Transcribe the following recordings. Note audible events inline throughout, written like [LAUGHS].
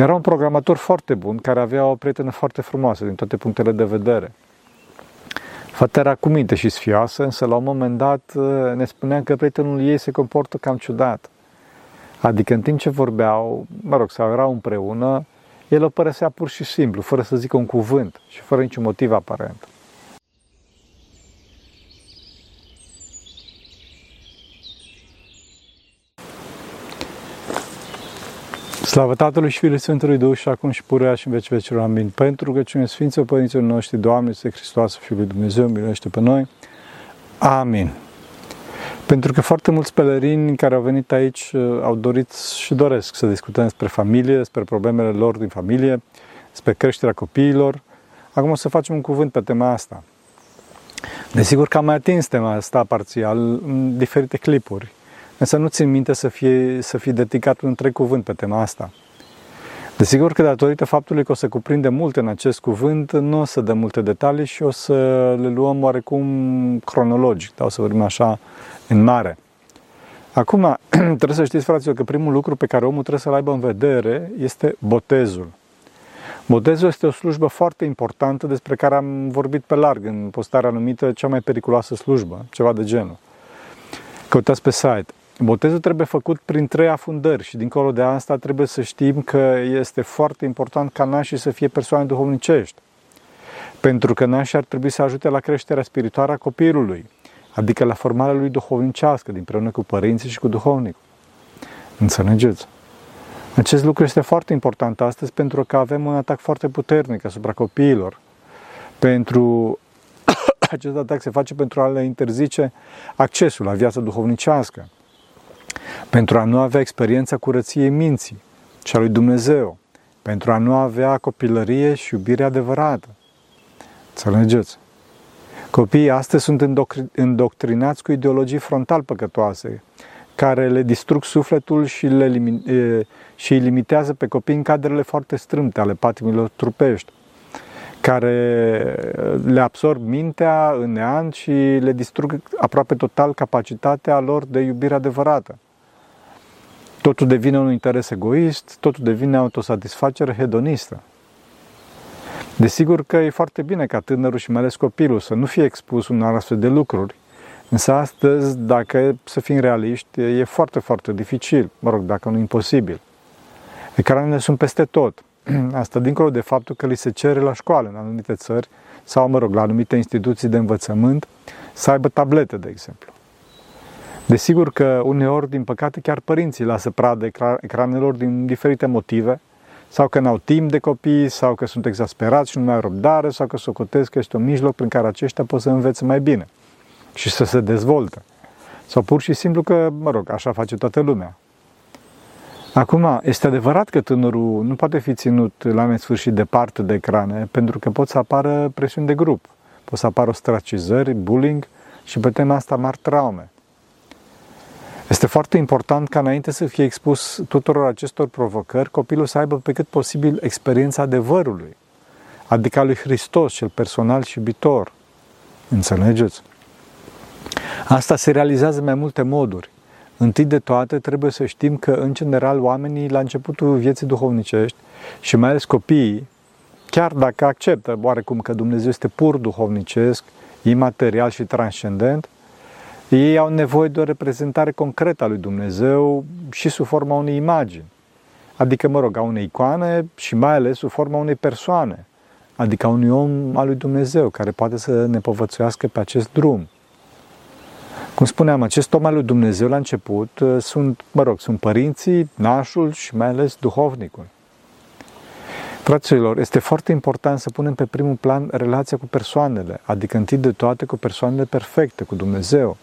Era un programator foarte bun, care avea o prietenă foarte frumoasă din toate punctele de vedere. Fata era cu minte și sfioasă, însă la un moment dat uh, ne spunea că prietenul ei se comportă cam ciudat. Adică în timp ce vorbeau, mă rog, sau erau împreună, el o părăsea pur și simplu, fără să zică un cuvânt și fără niciun motiv aparent. Slavă Tatălui și Fiului Sfântului Duh și acum și purea și în veci vecilor. Amin. Pentru rugăciune Sfinților Părinților noștri, Doamne, Să Hristos, Fiul lui Dumnezeu, miluiește pe noi. Amin. Pentru că foarte mulți pelerini care au venit aici uh, au dorit și doresc să discutăm despre familie, despre problemele lor din familie, despre creșterea copiilor. Acum o să facem un cuvânt pe tema asta. Desigur că am mai atins tema asta parțial în diferite clipuri, însă nu țin minte să fie, să fie dedicat un întreg cuvânt pe tema asta. Desigur că datorită faptului că o să cuprinde multe în acest cuvânt, nu o să dăm multe detalii și o să le luăm oarecum cronologic, da? o să vorbim așa în mare. Acum, [CLEARS THROAT] trebuie să știți, fraților, că primul lucru pe care omul trebuie să-l aibă în vedere este botezul. Botezul este o slujbă foarte importantă despre care am vorbit pe larg în postarea numită cea mai periculoasă slujbă, ceva de genul. Căutați pe site. Botezul trebuie făcut prin trei afundări și dincolo de asta trebuie să știm că este foarte important ca nașii să fie persoane duhovnicești. Pentru că nașii ar trebui să ajute la creșterea spirituală a copilului, adică la formarea lui duhovnicească, dinpreună cu părinții și cu duhovnicul. Înțelegeți? Acest lucru este foarte important astăzi pentru că avem un atac foarte puternic asupra copiilor. Pentru [COUGHS] acest atac se face pentru a le interzice accesul la viața duhovnicească, pentru a nu avea experiența curăției minții și a lui Dumnezeu, pentru a nu avea copilărie și iubire adevărată. Înțelegeți? Copiii astăzi sunt îndoctrinați cu ideologii frontal păcătoase, care le distrug sufletul și, le, și îi limitează pe copii în cadrele foarte strâmte ale patimilor trupești, care le absorb mintea în neant și le distrug aproape total capacitatea lor de iubire adevărată. Totul devine un interes egoist, totul devine autosatisfacere hedonistă. Desigur că e foarte bine ca tânărul și mai ales copilul să nu fie expus unor astfel de lucruri, însă astăzi, dacă să fim realiști, e foarte, foarte dificil, mă rog, dacă nu imposibil. Ecranele sunt peste tot. [CLEARS THROAT] Asta dincolo de faptul că li se cere la școală în anumite țări sau, mă rog, la anumite instituții de învățământ să aibă tablete, de exemplu. Desigur că uneori, din păcate, chiar părinții lasă pradă ecranelor din diferite motive, sau că n-au timp de copii, sau că sunt exasperați și nu mai au răbdare, sau că socotesc că este un mijloc prin care aceștia pot să învețe mai bine și să se dezvolte. Sau pur și simplu că, mă rog, așa face toată lumea. Acum, este adevărat că tânărul nu poate fi ținut la nesfârșit departe de ecrane, pentru că pot să apară presiuni de grup, pot să apară ostracizări, bullying și pe tema asta mari traume. Este foarte important ca înainte să fie expus tuturor acestor provocări, copilul să aibă pe cât posibil experiența adevărului, adică a lui Hristos, cel personal și iubitor. Înțelegeți? Asta se realizează mai multe moduri. Întâi de toate, trebuie să știm că, în general, oamenii, la începutul vieții duhovnicești și mai ales copiii, chiar dacă acceptă oarecum că Dumnezeu este pur duhovnicesc, imaterial și transcendent, ei au nevoie de o reprezentare concretă a lui Dumnezeu și sub forma unei imagini. Adică, mă rog, a unei icoane și mai ales sub forma unei persoane. Adică a unui om al lui Dumnezeu care poate să ne povățuiască pe acest drum. Cum spuneam, acest om al lui Dumnezeu la început uh, sunt, mă rog, sunt părinții, nașul și mai ales duhovnicul. Fraților, este foarte important să punem pe primul plan relația cu persoanele, adică întâi de toate cu persoanele perfecte, cu Dumnezeu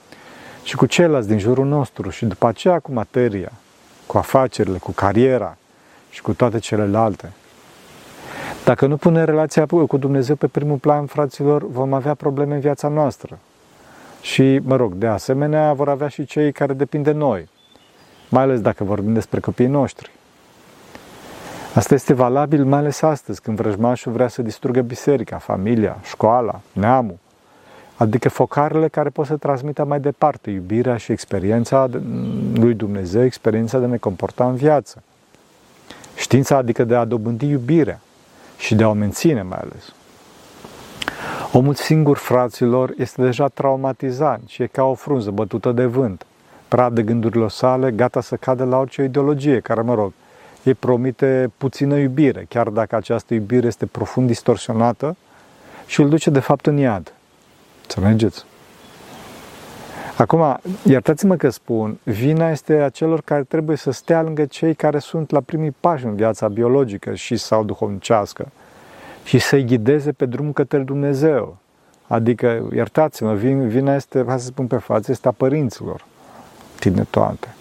și cu ceilalți din jurul nostru și după aceea cu materia, cu afacerile, cu cariera și cu toate celelalte. Dacă nu punem relația cu Dumnezeu pe primul plan, fraților, vom avea probleme în viața noastră. Și, mă rog, de asemenea, vor avea și cei care depind de noi, mai ales dacă vorbim despre copiii noștri. Asta este valabil mai ales astăzi, când vrăjmașul vrea să distrugă biserica, familia, școala, neamul, adică focarele care pot să transmită mai departe iubirea și experiența lui Dumnezeu, experiența de a ne comporta în viață. Știința adică de a dobândi iubirea și de a o menține mai ales. Omul singur, fraților, este deja traumatizat și e ca o frunză bătută de vânt, praf de gândurile sale, gata să cadă la orice ideologie care, mă rog, îi promite puțină iubire, chiar dacă această iubire este profund distorsionată și îl duce de fapt în iad. Înțelegeți? Acum, iertați-mă că spun, vina este a celor care trebuie să stea lângă cei care sunt la primii pași în viața biologică și sau duhovnicească și să-i ghideze pe drum către Dumnezeu. Adică, iertați-mă, vina este, hai să spun pe față, este a părinților, tine toate.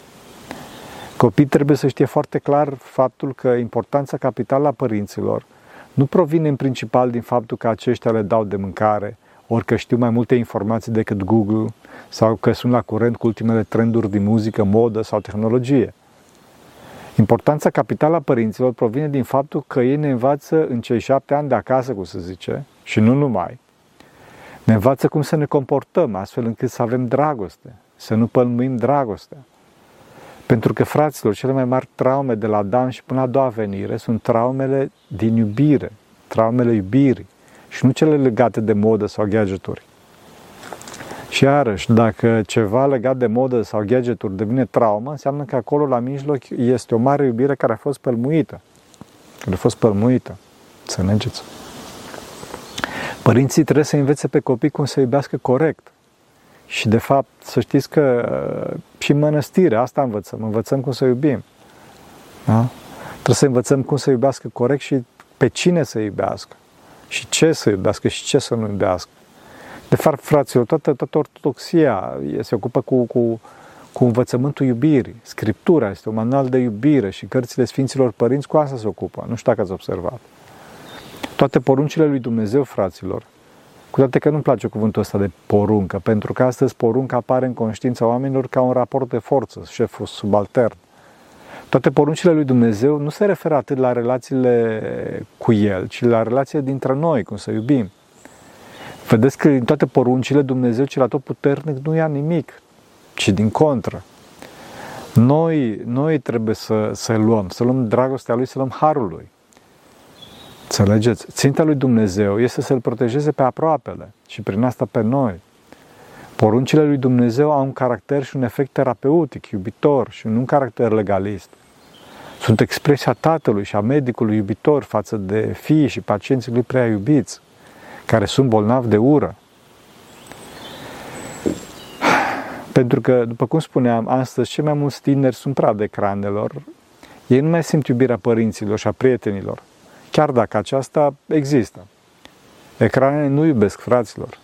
Copiii trebuie să știe foarte clar faptul că importanța capitală a părinților nu provine în principal din faptul că aceștia le dau de mâncare, ori că știu mai multe informații decât Google sau că sunt la curent cu ultimele trenduri din muzică, modă sau tehnologie. Importanța capitală a părinților provine din faptul că ei ne învață în cei șapte ani de acasă, cum se zice, și nu numai. Ne învață cum să ne comportăm, astfel încât să avem dragoste, să nu pălmuim dragostea. Pentru că, fraților, cele mai mari traume de la Adam și până la a doua venire sunt traumele din iubire, traumele iubirii și nu cele legate de modă sau gadgeturi. Și iarăși, dacă ceva legat de modă sau gadgeturi devine traumă, înseamnă că acolo la mijloc este o mare iubire care a fost pălmuită. Care a fost pălmuită. Să mergeți. Părinții trebuie să învețe pe copii cum să iubească corect. Și de fapt, să știți că uh, și în mănăstire, asta învățăm, învățăm cum să iubim. Da? Trebuie să învățăm cum să iubească corect și pe cine să iubească. Și ce să iubească și ce să nu iubească. De fapt, fraților, toată, toată ortodoxia se ocupă cu, cu, cu învățământul iubirii. Scriptura este un manual de iubire și cărțile Sfinților Părinți cu asta se ocupă. Nu știu dacă ați observat. Toate poruncile lui Dumnezeu, fraților, cu toate că nu-mi place cuvântul ăsta de poruncă, pentru că astăzi porunca apare în conștiința oamenilor ca un raport de forță, șef subaltern. Toate poruncile lui Dumnezeu nu se referă atât la relațiile cu El, ci la relațiile dintre noi, cum să iubim. Vedeți că în toate poruncile Dumnezeu cel puternic nu ia nimic, ci din contră. Noi, noi trebuie să, să luăm, să luăm dragostea Lui, să luăm harul Lui. Înțelegeți? Ținta lui Dumnezeu este să-L protejeze pe aproapele și prin asta pe noi. Poruncile lui Dumnezeu au un caracter și un efect terapeutic, iubitor și nu un caracter legalist. Sunt expresia tatălui și a medicului iubitor față de fii și pacienții lui prea iubiți, care sunt bolnavi de ură. Pentru că, după cum spuneam, astăzi cei mai mulți tineri sunt prea de ecranelor. Ei nu mai simt iubirea părinților și a prietenilor chiar dacă aceasta există. Ecranele nu iubesc fraților.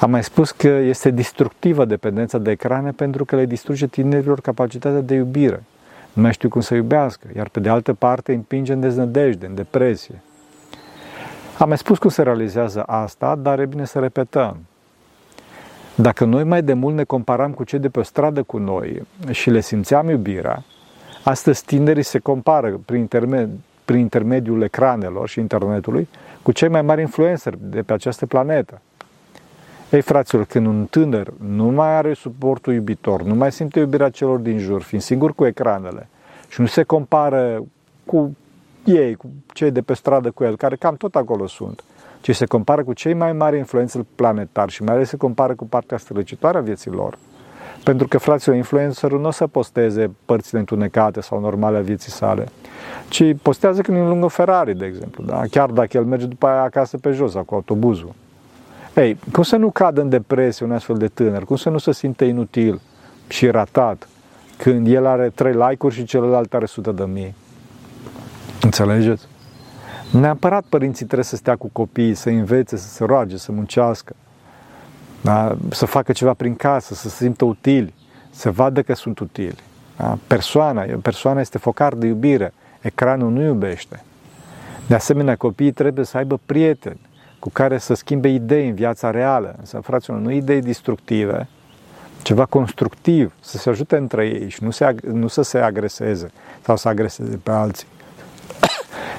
Am mai spus că este destructivă dependența de ecrane pentru că le distruge tinerilor capacitatea de iubire. Nu mai știu cum să iubească, iar pe de altă parte împinge în deznădejde, în depresie. Am mai spus cum se realizează asta, dar e bine să repetăm. Dacă noi mai de mult ne comparam cu cei de pe stradă cu noi și le simțeam iubirea, astăzi tinerii se compară prin intermed, prin intermediul ecranelor și internetului cu cei mai mari influenceri de pe această planetă. Ei, fraților, când un tânăr nu mai are suportul iubitor, nu mai simte iubirea celor din jur, fiind singur cu ecranele și nu se compară cu ei, cu cei de pe stradă cu el, care cam tot acolo sunt, ci se compară cu cei mai mari influențări planetari și mai ales se compară cu partea strălucitoare a vieții lor. Pentru că, fraților, influencerul nu o să posteze părțile întunecate sau normale a vieții sale, ci postează când e în lungă Ferrari, de exemplu, da? chiar dacă el merge după aia acasă pe jos sau cu autobuzul. Ei, cum să nu cadă în depresie un astfel de tânăr? Cum să nu se simte inutil și ratat când el are trei like-uri și celălalt are sută de mii? Înțelegeți? Neapărat părinții trebuie să stea cu copiii, să învețe, să se roage, să muncească, da? să facă ceva prin casă, să se simtă utili, să vadă că sunt utili. Da? Persoana, persoana este focar de iubire, ecranul nu iubește. De asemenea, copiii trebuie să aibă prieteni cu care să schimbe idei în viața reală. Însă, fraților, nu idei destructive, ceva constructiv, să se ajute între ei și nu, se, nu să se agreseze sau să agreseze pe alții.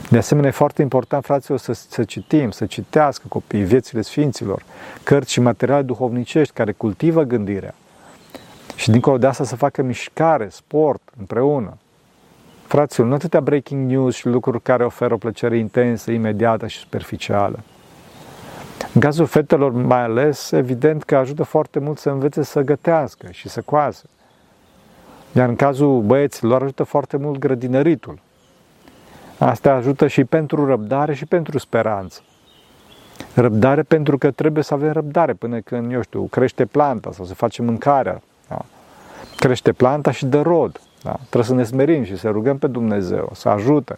De asemenea, e foarte important, fraților, să, să citim, să citească copiii viețile Sfinților, cărți și materiale duhovnicești care cultivă gândirea. Și dincolo de asta să facă mișcare, sport, împreună. Fraților, nu atâtea breaking news și lucruri care oferă o plăcere intensă, imediată și superficială. În cazul fetelor mai ales, evident că ajută foarte mult să învețe să gătească și să coasă. Iar în cazul băieților ajută foarte mult grădinăritul. Asta ajută și pentru răbdare și pentru speranță. Răbdare pentru că trebuie să avem răbdare până când, eu știu, crește planta sau se face mâncarea. Da? Crește planta și dă rod. Da? Trebuie să ne smerim și să rugăm pe Dumnezeu, să ajute.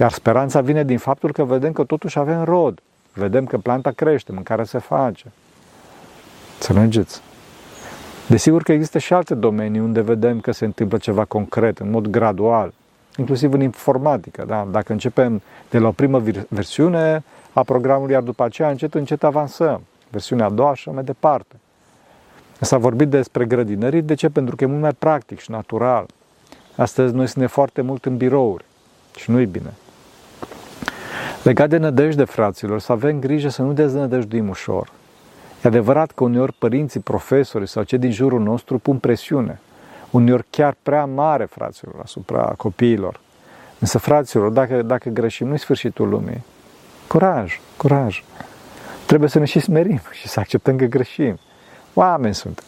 Iar speranța vine din faptul că vedem că totuși avem rod. Vedem că planta crește, mâncarea se face. Să mergeți. Desigur că există și alte domenii unde vedem că se întâmplă ceva concret, în mod gradual, inclusiv în informatică. Da? Dacă începem de la o primă versiune a programului, iar după aceea încet, încet avansăm. Versiunea a doua și mai departe. S-a vorbit despre grădinării. De ce? Pentru că e mult mai practic și natural. Astăzi noi suntem foarte mult în birouri și nu-i bine. Legat de nădejde, fraților, să avem grijă să nu deznădăjduim ușor. E adevărat că uneori părinții, profesori sau cei din jurul nostru pun presiune, uneori chiar prea mare, fraților, asupra copiilor. Însă, fraților, dacă, dacă greșim, nu-i sfârșitul lumii. Curaj, curaj. Trebuie să ne și smerim și să acceptăm că greșim. Oameni suntem.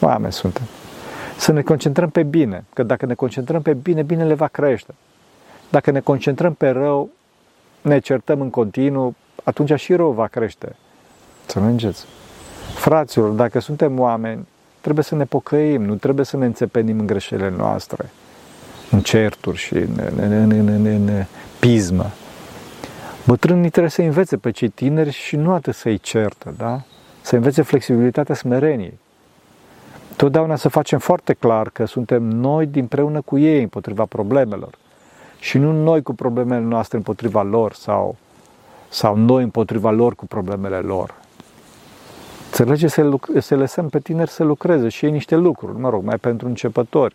Oameni suntem. Să ne concentrăm pe bine, că dacă ne concentrăm pe bine, binele va crește. Dacă ne concentrăm pe rău, ne certăm în continuu, atunci și rău va crește. Să mergeți. Fraților, dacă suntem oameni, trebuie să ne pocăim, nu trebuie să ne înțepenim în greșelile noastre, în certuri și în, în, în, în, în, în pismă. Bătrânii trebuie să învețe pe cei tineri și nu atât să-i certă, da? Să învețe flexibilitatea smereniei. Totdeauna să facem foarte clar că suntem noi dinpreună cu ei împotriva problemelor și nu noi cu problemele noastre împotriva lor sau, sau noi împotriva lor cu problemele lor. Înțelege să, să lăsăm pe tineri să lucreze și ei niște lucruri, mă rog, mai pentru începători,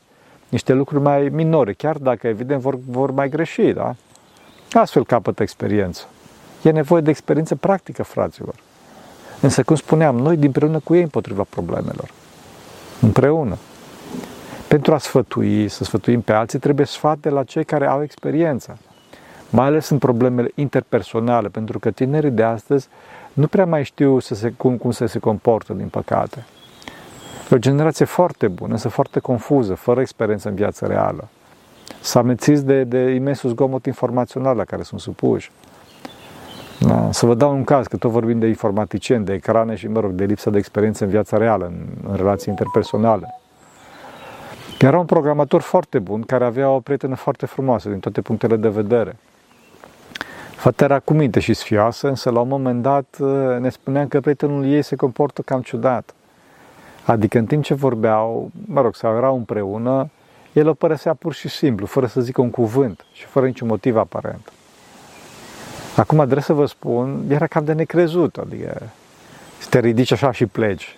niște lucruri mai minore, chiar dacă evident vor, vor mai greși, da? Astfel capătă experiență. E nevoie de experiență practică, fraților. Însă, cum spuneam, noi împreună cu ei împotriva problemelor. Împreună. Pentru a sfătui, să sfătuim pe alții, trebuie sfat de la cei care au experiența. Mai ales în problemele interpersonale, pentru că tinerii de astăzi nu prea mai știu să se, cum, cum să se comportă, din păcate. E o generație foarte bună, însă foarte confuză, fără experiență în viața reală. S-a amețiți de, de imensul zgomot informațional la care sunt supuși. Da. Să vă dau un caz, că tot vorbim de informaticieni, de ecrane și, mă rog, de lipsa de experiență în viața reală, în, în relații interpersonale. Era un programator foarte bun, care avea o prietenă foarte frumoasă din toate punctele de vedere. Fata era cu minte și sfioasă, însă la un moment dat uh, ne spunea că prietenul ei se comportă cam ciudat. Adică în timp ce vorbeau, mă rog, sau erau împreună, el o părăsea pur și simplu, fără să zică un cuvânt și fără niciun motiv aparent. Acum, trebuie să vă spun, era cam de necrezut, adică să te ridici așa și pleci.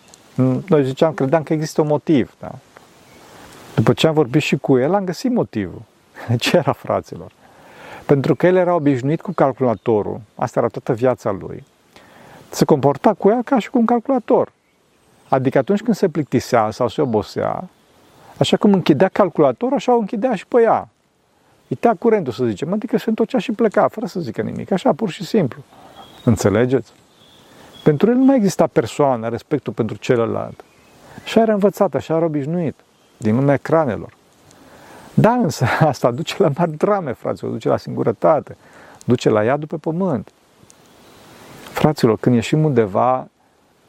Noi ziceam, credeam că există un motiv, da? După ce am vorbit și cu el, am găsit motivul. [LAUGHS] Ce era, fraților? Pentru că el era obișnuit cu calculatorul, asta era toată viața lui, se comporta cu ea ca și cu un calculator. Adică atunci când se plictisea sau se obosea, așa cum închidea calculatorul, așa o închidea și pe ea. Îi tea curentul, să zicem, adică se întorcea și pleca, fără să zică nimic, așa, pur și simplu. Înțelegeți? Pentru el nu mai exista persoană, respectul pentru celălalt. Așa era învățat, așa era obișnuit, din lumea ecranelor. Da, însă [LAUGHS] asta duce la mari drame, fraților, duce la singurătate, duce la iadul pe pământ. Fraților, când ieșim undeva,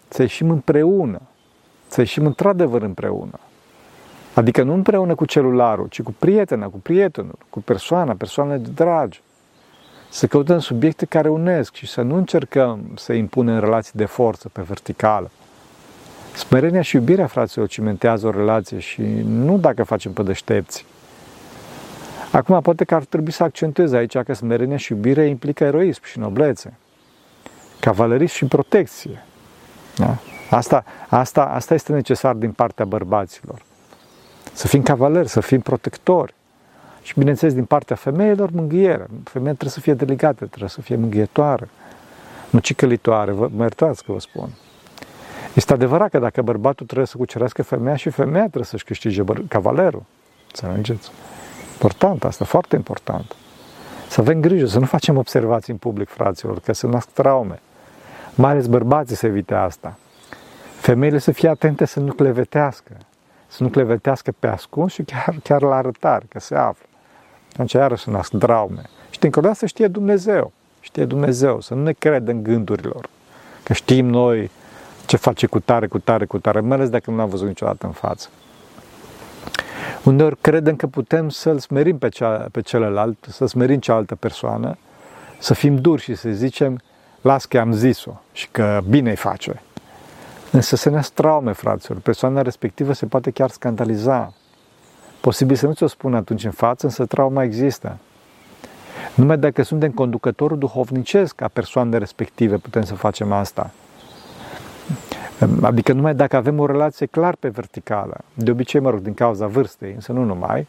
să ieșim împreună, să ieșim într-adevăr împreună. Adică nu împreună cu celularul, ci cu prietena, cu prietenul, cu persoana, persoanele de dragi. Să căutăm subiecte care unesc și să nu încercăm să impunem relații de forță pe verticală. Smerenia și iubirea, fraților, cimentează o relație și nu dacă facem pe deștepți. Acum, poate că ar trebui să accentuez aici că smerenia și iubirea implică eroism și noblețe, cavalerism și protecție. Da? Asta, asta, asta este necesar din partea bărbaților. Să fim cavaleri, să fim protectori. Și bineînțeles, din partea femeilor, mângâiere. Femeia trebuie să fie delicată, trebuie să fie mângâietoare, nu cicălitoare, vă, mă iertați că vă spun. Este adevărat că dacă bărbatul trebuie să cucerească femeia și femeia trebuie să-și câștige cavalerul. Să înțelegeți? Important asta, foarte important. Să avem grijă, să nu facem observații în public, fraților, că să nasc traume. Mai ales bărbații să evite asta. Femeile să fie atente să nu clevetească, să nu clevetească pe ascuns și chiar, chiar la arătare, că se află. Atunci iarăși să nasc traume. Și dincolo de asta știe Dumnezeu. Știe Dumnezeu, să nu ne credem gândurilor. Că știm noi ce face cu tare, cu tare, cu tare, mai ales dacă nu l-am văzut niciodată în față. Uneori credem că putem să-l smerim pe, cea, pe celălalt, să smerim cealaltă persoană, să fim duri și să zicem, las că am zis-o și că bine îi face. Însă se ne traume, fraților. Persoana respectivă se poate chiar scandaliza. Posibil să nu ți-o spun atunci în față, însă trauma există. Numai dacă suntem conducătorul duhovnicesc a persoanei respective putem să facem asta. Adică numai dacă avem o relație clar pe verticală, de obicei, mă rog, din cauza vârstei, însă nu numai,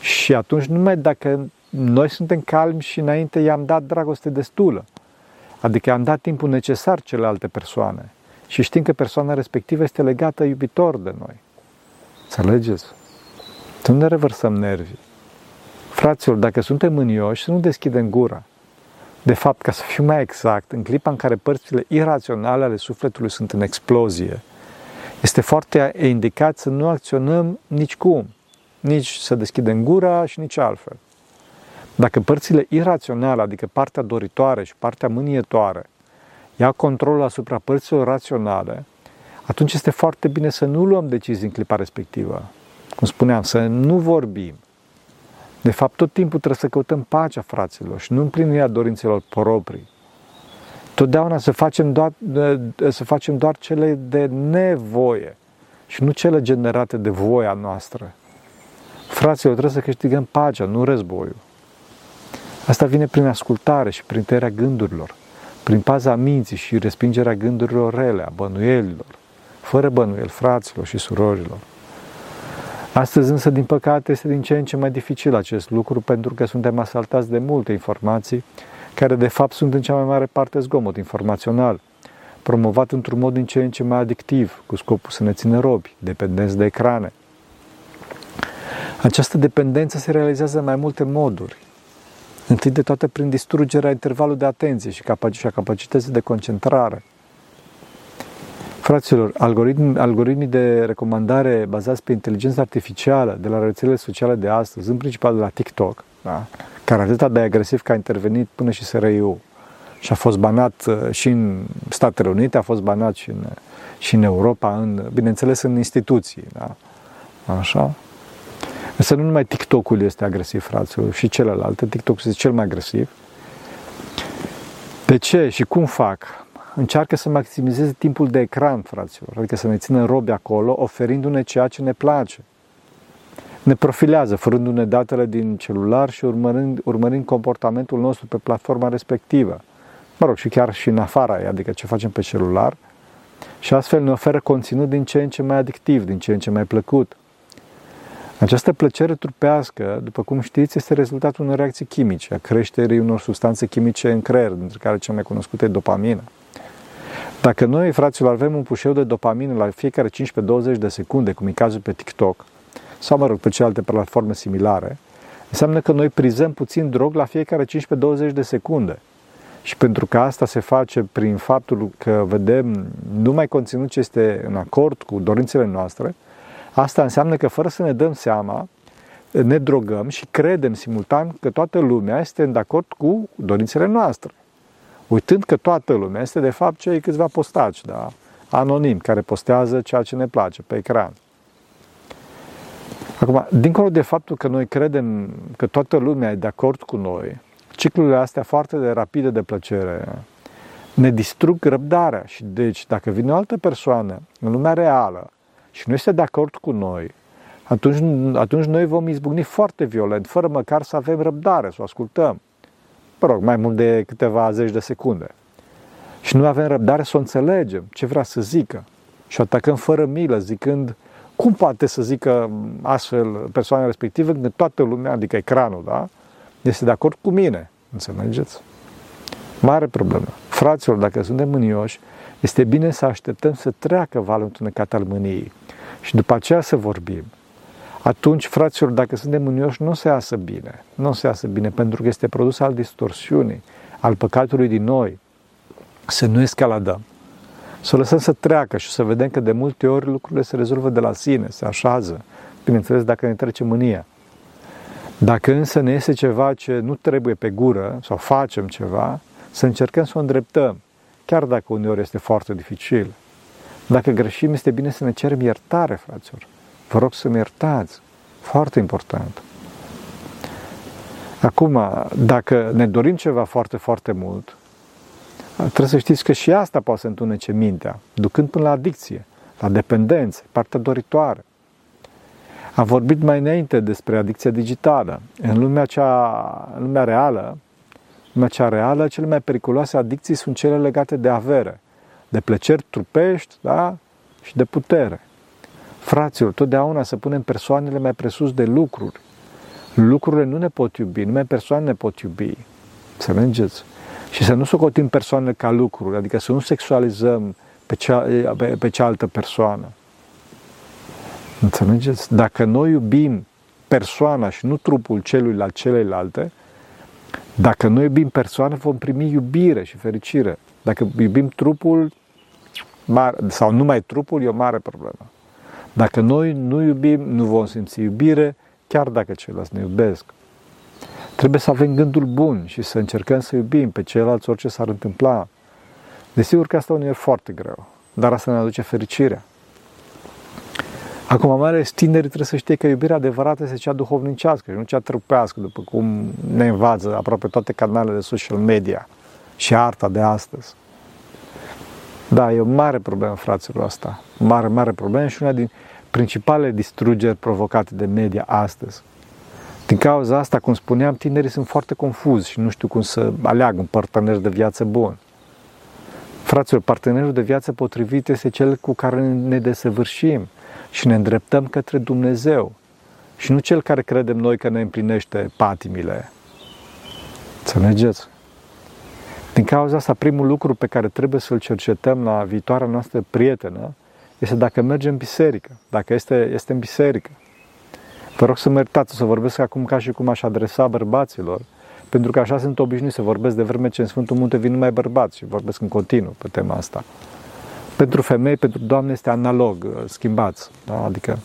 și atunci numai dacă noi suntem calmi și înainte i-am dat dragoste destulă, adică i-am dat timpul necesar celelalte persoane și știm că persoana respectivă este legată iubitor de noi. Înțelegeți? Să nu ne revărsăm nervii. Fraților, dacă suntem mânioși, să nu deschidem gura. De fapt, ca să fiu mai exact, în clipa în care părțile iraționale ale sufletului sunt în explozie, este foarte indicat să nu acționăm nici cum, nici să deschidem gura și nici altfel. Dacă părțile iraționale, adică partea doritoare și partea mânietoare, ia controlul asupra părților raționale, atunci este foarte bine să nu luăm decizii în clipa respectivă. Cum spuneam, să nu vorbim, de fapt, tot timpul trebuie să căutăm pacea fraților și nu împlinirea dorințelor proprii. Totdeauna să facem doar, să facem doar cele de nevoie și nu cele generate de voia noastră. Fraților, trebuie să câștigăm pacea, nu războiul. Asta vine prin ascultare și prin tăierea gândurilor, prin paza minții și respingerea gândurilor rele, a bănuielilor, fără bănuiel, fraților și surorilor. Astăzi însă, din păcate, este din ce în ce mai dificil acest lucru pentru că suntem asaltați de multe informații care de fapt sunt în cea mai mare parte zgomot informațional, promovat într-un mod din ce în ce mai adictiv, cu scopul să ne țină robi, dependenți de ecrane. Această dependență se realizează în mai multe moduri. Întâi de toate prin distrugerea intervalului de atenție și a capacității de concentrare – Fraților, algoritmi, algoritmii de recomandare bazați pe inteligența artificială de la rețelele sociale de astăzi, în principal de la TikTok, da? care atât de agresiv că a intervenit până și SRIU și a fost banat uh, și în Statele Unite, a fost banat și în, și în Europa, în, bineînțeles în instituții. Da? Așa? Însă nu numai TikTok-ul este agresiv, fraților, și celelalte. TikTok este cel mai agresiv. De ce și cum fac? Încearcă să maximizeze timpul de ecran, fraților, adică să ne țină robi acolo, oferindu-ne ceea ce ne place. Ne profilează, fărându-ne datele din celular și urmărind, urmărind comportamentul nostru pe platforma respectivă. Mă rog, și chiar și în afara ei, adică ce facem pe celular, și astfel ne oferă conținut din ce în ce mai adictiv, din ce în ce mai plăcut. Această plăcere trupească, după cum știți, este rezultatul unei reacții chimice, a creșterii unor substanțe chimice în creier, dintre care cea mai cunoscută e dopamina. Dacă noi, fraților, avem un pușeu de dopamină la fiecare 15-20 de secunde, cum e cazul pe TikTok, sau, mă rog, pe celelalte platforme similare, înseamnă că noi prizăm puțin drog la fiecare 15-20 de secunde. Și pentru că asta se face prin faptul că vedem numai conținut ce este în acord cu dorințele noastre, asta înseamnă că fără să ne dăm seama, ne drogăm și credem simultan că toată lumea este în acord cu dorințele noastre uitând că toată lumea este de fapt cei câțiva postaci, da? anonim, care postează ceea ce ne place pe ecran. Acum, dincolo de faptul că noi credem că toată lumea e de acord cu noi, ciclurile astea foarte de rapide de plăcere ne distrug răbdarea și deci dacă vine o altă persoană în lumea reală și nu este de acord cu noi, atunci, atunci noi vom izbucni foarte violent, fără măcar să avem răbdare, să o ascultăm mă rog, mai mult de câteva zeci de secunde. Și nu avem răbdare să o înțelegem ce vrea să zică. Și o atacăm fără milă, zicând cum poate să zică astfel persoana respectivă când toată lumea, adică ecranul, da, este de acord cu mine. Înțelegeți? Mare problemă. Fraților, dacă suntem mânioși, este bine să așteptăm să treacă valul întunecat al mâniei și după aceea să vorbim. Atunci, fraților, dacă suntem mânioși, nu se iasă bine. Nu se iasă bine, pentru că este produs al distorsiunii, al păcatului din noi. Să nu escaladăm. Să o lăsăm să treacă și să vedem că de multe ori lucrurile se rezolvă de la sine, se așează. Bineînțeles, dacă ne trece mânia. Dacă însă ne iese ceva ce nu trebuie pe gură sau facem ceva, să încercăm să o îndreptăm, chiar dacă uneori este foarte dificil. Dacă greșim, este bine să ne cerem iertare, fraților. Vă rog să-mi iertați. Foarte important. Acum, dacă ne dorim ceva foarte, foarte mult, trebuie să știți că și asta poate să întunece mintea, ducând până la adicție, la dependență, partea doritoare. Am vorbit mai înainte despre adicția digitală. În lumea, cea, în lumea reală, lumea cea reală, cele mai periculoase adicții sunt cele legate de avere, de plăceri trupești da? și de putere. Fraților, totdeauna să punem persoanele mai presus de lucruri. Lucrurile nu ne pot iubi, numai persoanele ne pot iubi. Să mergeți. Și să nu socotim persoanele ca lucruri, adică să nu sexualizăm pe, cea, pe, pe cealaltă persoană. Înțelegeți? Dacă noi iubim persoana și nu trupul celuilalt celelalte, dacă noi iubim persoana, vom primi iubire și fericire. Dacă iubim trupul sau numai trupul, e o mare problemă. Dacă noi nu iubim, nu vom simți iubire, chiar dacă ceilalți ne iubesc. Trebuie să avem gândul bun și să încercăm să iubim pe ceilalți orice s-ar întâmpla. Desigur că asta unul e foarte greu, dar asta ne aduce fericirea. Acum, mai ales tinerii trebuie să știe că iubirea adevărată este cea duhovnicească și nu cea trupească, după cum ne învață aproape toate canalele de social media și arta de astăzi. Da, e o mare problemă, fraților, asta. Mare, mare problemă și una din principalele distrugeri provocate de media astăzi. Din cauza asta, cum spuneam, tinerii sunt foarte confuzi și nu știu cum să aleagă un partener de viață bun. Fraților, partenerul de viață potrivit este cel cu care ne desăvârșim și ne îndreptăm către Dumnezeu și nu cel care credem noi că ne împlinește patimile. Înțelegeți? Din cauza asta, primul lucru pe care trebuie să-l cercetăm la viitoarea noastră prietenă este dacă merge în biserică, dacă este, este în biserică. Vă rog să mă iertați, să vorbesc acum ca și cum aș adresa bărbaților, pentru că așa sunt obișnuit să vorbesc de vreme ce în Sfântul Munte vin numai bărbați și vorbesc în continuu pe tema asta. Pentru femei, pentru doamne este analog, schimbați, da? adică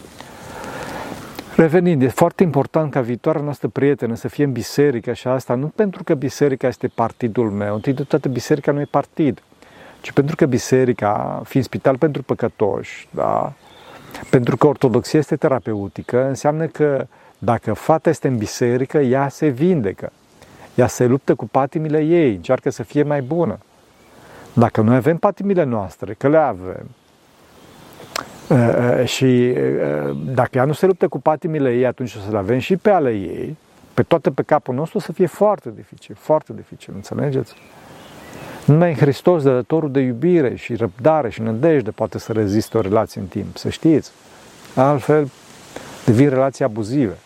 Revenind, e foarte important ca viitoarea noastră prietenă să fie în biserică și asta nu pentru că biserica este partidul meu, întâi de toate biserica nu e partid, ci pentru că biserica, fiind spital pentru păcătoși, da? pentru că ortodoxia este terapeutică, înseamnă că dacă fata este în biserică, ea se vindecă, ea se luptă cu patimile ei, încearcă să fie mai bună. Dacă noi avem patimile noastre, că le avem, Uh, uh, și uh, dacă ea nu se luptă cu patimile ei, atunci o să le avem și pe ale ei, pe toate pe capul nostru, o să fie foarte dificil, foarte dificil, înțelegeți? Numai în Hristos, dădătorul de iubire și răbdare și nădejde, poate să reziste o relație în timp, să știți. Altfel, devin relații abuzive.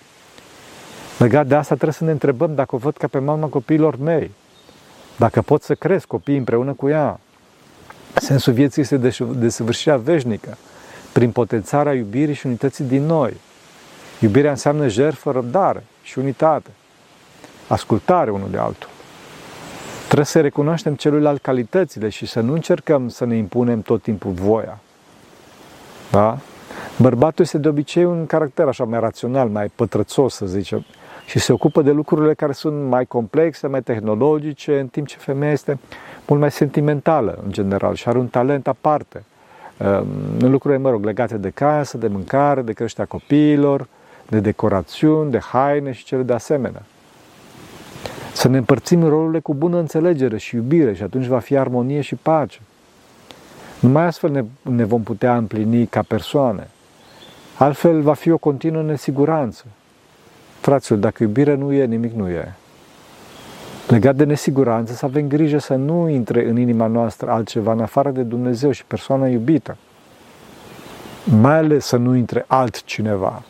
Legat de asta, trebuie să ne întrebăm dacă o văd ca pe mama copiilor mei, dacă pot să cresc copiii împreună cu ea. Sensul vieții este desăvârșirea veșnică prin potențarea iubirii și unității din noi. Iubirea înseamnă jertfă, răbdare și unitate, ascultare unul de altul. Trebuie să recunoaștem celuilalt calitățile și să nu încercăm să ne impunem tot timpul voia. Da? Bărbatul este de obicei un caracter așa mai rațional, mai pătrățos, să zicem, și se ocupă de lucrurile care sunt mai complexe, mai tehnologice, în timp ce femeia este mult mai sentimentală, în general, și are un talent aparte în lucruri, mă rog, legate de casă, de mâncare, de creșterea copiilor, de decorațiuni, de haine și cele de asemenea. Să ne împărțim rolurile cu bună înțelegere și iubire și atunci va fi armonie și pace. Numai astfel ne, ne vom putea împlini ca persoane. Altfel va fi o continuă nesiguranță. Fraților, dacă iubire nu e, nimic nu e. Legat de nesiguranță, să avem grijă să nu intre în inima noastră altceva în afară de Dumnezeu și persoana iubită. Mai ales să nu intre altcineva.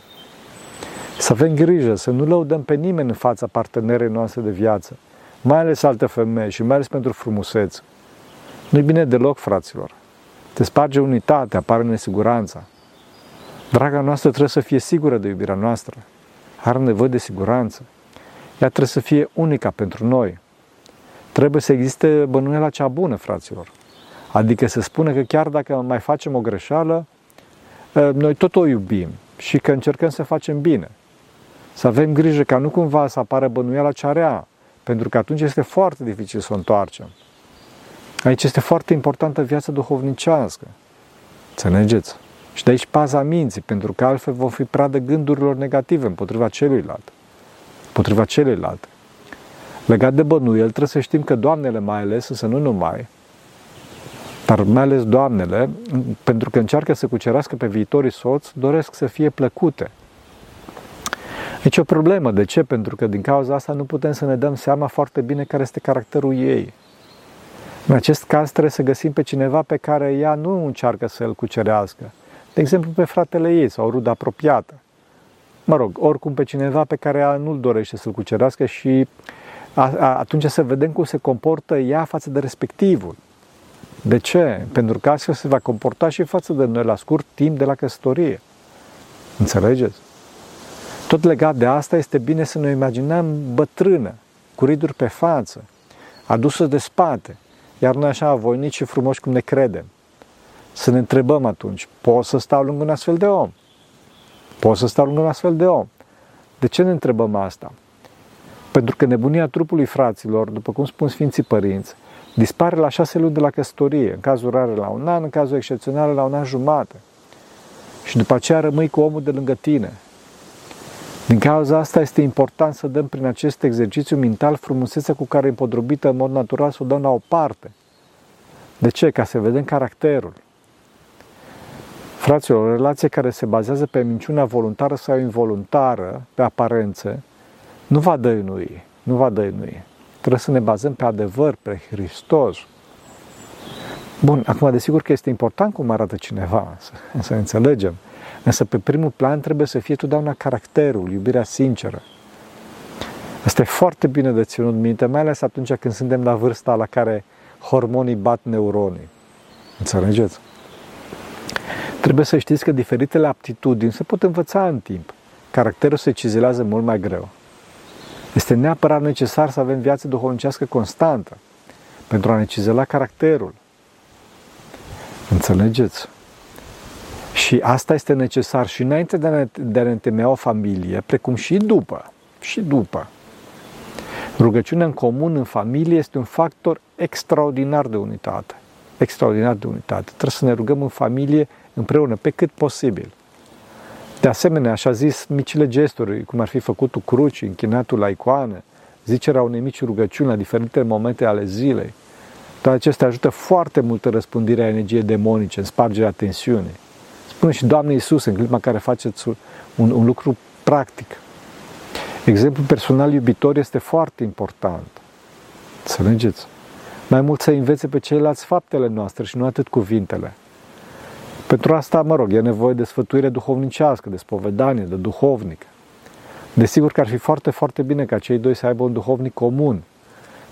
Să avem grijă să nu lăudăm pe nimeni în fața partenerei noastre de viață, mai ales alte femei și mai ales pentru frumusețe. Nu-i bine deloc, fraților. Te sparge unitatea, apare nesiguranța. Draga noastră trebuie să fie sigură de iubirea noastră. Are nevoie de siguranță. Ea trebuie să fie unica pentru noi. Trebuie să existe bănuiala cea bună, fraților. Adică să spună că chiar dacă mai facem o greșeală, ă, noi tot o iubim și că încercăm să facem bine. Să avem grijă ca nu cumva să apară bănuiala cea rea, pentru că atunci este foarte dificil să o întoarcem. Aici este foarte importantă viața duhovnicească. Înțelegeți? Și de aici paza minții, pentru că altfel vom fi pradă gândurilor negative împotriva celuilalt. Împotriva celuilalt. Legat de bănuiel, trebuie să știm că doamnele mai ales, însă nu numai, dar mai ales doamnele, pentru că încearcă să cucerească pe viitorii soți, doresc să fie plăcute. Deci o problemă. De ce? Pentru că din cauza asta nu putem să ne dăm seama foarte bine care este caracterul ei. În acest caz trebuie să găsim pe cineva pe care ea nu încearcă să îl cucerească. De exemplu, pe fratele ei sau rudă apropiată. Mă rog, oricum pe cineva pe care ea nu-l dorește să-l cucerească și atunci să vedem cum se comportă ea față de respectivul. De ce? Pentru că astfel se va comporta și față de noi la scurt timp de la căsătorie. Înțelegeți? Tot legat de asta este bine să ne imaginăm bătrână, cu riduri pe față, adusă de spate, iar noi așa voinici și frumoși cum ne credem. Să ne întrebăm atunci, pot să stau lângă un astfel de om? Pot să stau lângă un astfel de om? De ce ne întrebăm asta? Pentru că nebunia trupului fraților, după cum spun Sfinții Părinți, dispare la șase luni de la căsătorie, în cazul rare la un an, în cazul excepțional la un an jumate. Și după aceea rămâi cu omul de lângă tine. Din cauza asta este important să dăm prin acest exercițiu mental frumusețea cu care e împodrobită în mod natural să o dăm la o parte. De ce? Ca să vedem caracterul. Fraților, o relație care se bazează pe minciuna voluntară sau involuntară, pe aparențe, nu va dăinui, nu va dăinui. Trebuie să ne bazăm pe adevăr, pe Hristos. Bun, acum desigur că este important cum arată cineva, să, să înțelegem. Însă pe primul plan trebuie să fie totdeauna caracterul, iubirea sinceră. Asta e foarte bine de ținut minte, mai ales atunci când suntem la vârsta la care hormonii bat neuronii. Înțelegeți? Trebuie să știți că diferitele aptitudini se pot învăța în timp. Caracterul se cizelează mult mai greu. Este neapărat necesar să avem viață duhovnicească constantă pentru a ne cizela caracterul. Înțelegeți? Și asta este necesar și înainte de a ne, de a ne întemeia o familie, precum și după. Și după. Rugăciunea în comun, în familie, este un factor extraordinar de unitate. Extraordinar de unitate. Trebuie să ne rugăm în familie împreună, pe cât posibil. De asemenea, așa zis, micile gesturi, cum ar fi făcutul cruci, închinatul la icoane, zicerea unei mici rugăciuni la diferite momente ale zilei, toate acestea ajută foarte mult în răspândirea energiei demonice, în spargerea tensiunii. Spune și Doamne Iisus în clipa în care faceți un, un lucru practic. Exemplul personal iubitor este foarte important. Să înțelegeți? Mai mult să învețe pe ceilalți faptele noastre și nu atât cuvintele. Pentru asta, mă rog, e nevoie de sfătuire duhovnicească, de spovedanie, de duhovnic. Desigur că ar fi foarte, foarte bine ca cei doi să aibă un duhovnic comun,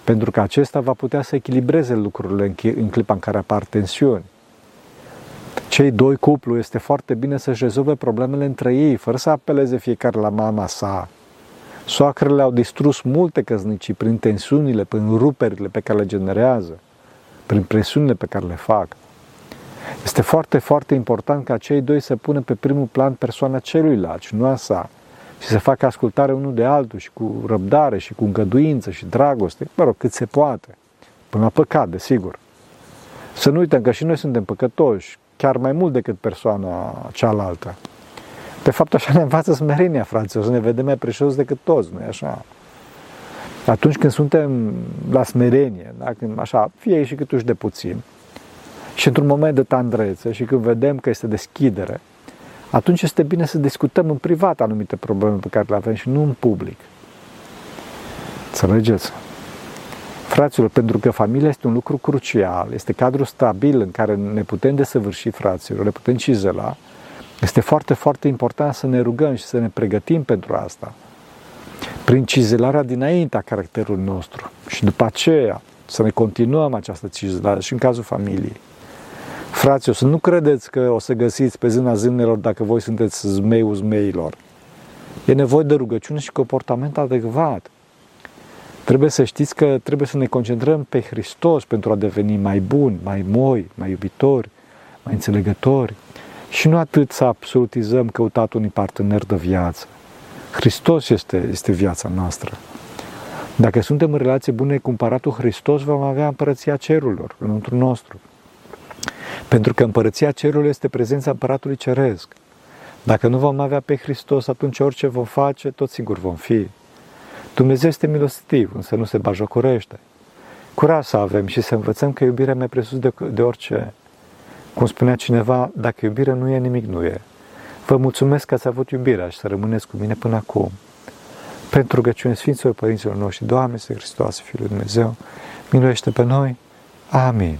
pentru că acesta va putea să echilibreze lucrurile în clipa în care apar tensiuni. Cei doi cuplu este foarte bine să-și rezolve problemele între ei, fără să apeleze fiecare la mama sa. Soacrele au distrus multe căsnicii prin tensiunile, prin ruperile pe care le generează, prin presiunile pe care le fac. Este foarte, foarte important ca cei doi să pună pe primul plan persoana celuilalt și nu a sa și să facă ascultare unul de altul și cu răbdare și cu îngăduință și dragoste, mă rog, cât se poate. Până la păcat, desigur. Să nu uităm că și noi suntem păcătoși, chiar mai mult decât persoana cealaltă. De fapt, așa ne învață smerenia, fraților, să ne vedem mai preșos decât toți, nu așa? Atunci când suntem la smerenie, da? când așa, fie și câtuși de puțin, și într-un moment de tandrețe și când vedem că este deschidere, atunci este bine să discutăm în privat anumite probleme pe care le avem și nu în public. Înțelegeți? Fraților, pentru că familia este un lucru crucial, este cadrul stabil în care ne putem desăvârși fraților, le putem cizela, este foarte, foarte important să ne rugăm și să ne pregătim pentru asta. Prin cizelarea dinainte a caracterului nostru și după aceea să ne continuăm această cizelare și în cazul familiei. Fraților, să nu credeți că o să găsiți pe zâna zânelor dacă voi sunteți zmeiul zmeilor. E nevoie de rugăciune și comportament adecvat. Trebuie să știți că trebuie să ne concentrăm pe Hristos pentru a deveni mai buni, mai moi, mai iubitori, mai înțelegători. Și nu atât să absolutizăm căutat unui partener de viață. Hristos este, este viața noastră. Dacă suntem în relație bune cu împăratul Hristos, vom avea împărăția cerurilor înăuntru nostru. Pentru că împărăția cerurilor este prezența împăratului ceresc. Dacă nu vom avea pe Hristos, atunci orice vom face, tot singur vom fi. Dumnezeu este milostiv, însă nu se bajocorește. Curaj să avem și să învățăm că iubirea mai presus de, de orice. Cum spunea cineva, dacă iubirea nu e, nimic nu e. Vă mulțumesc că ați avut iubirea și să rămâneți cu mine până acum. Pentru rugăciune Sfinților Părinților noștri, Doamne, Să Hristos, Fiul lui Dumnezeu, miluiește pe noi. Amin.